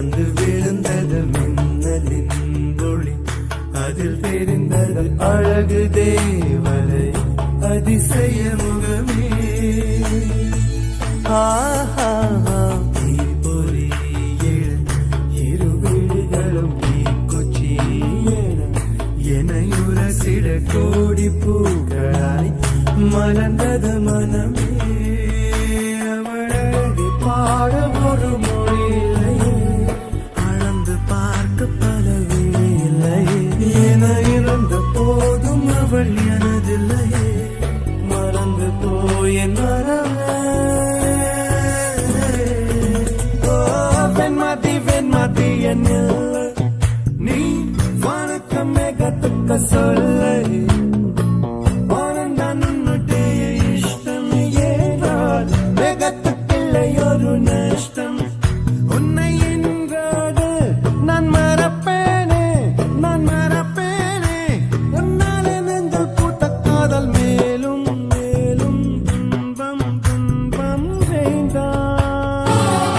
வந்து விழுந்தது மின்னலின் ஒளி. அதில் தெரிந்தது அழகு தேவரை அதிசய முகமே ஆஹா கோடி பூக்களாய். மலர்ந்தது மனமே அவள் எனதில்லையே மறந்து. போய் என் பெண்மாத்தி பெண்மாத்தி என் நீ வணக்கமே கத்துக்க சொல்ல. இஷ்டம். ஏனால் மிகத்துக்கில்லை ஒரு நஷ்டம். உன்னை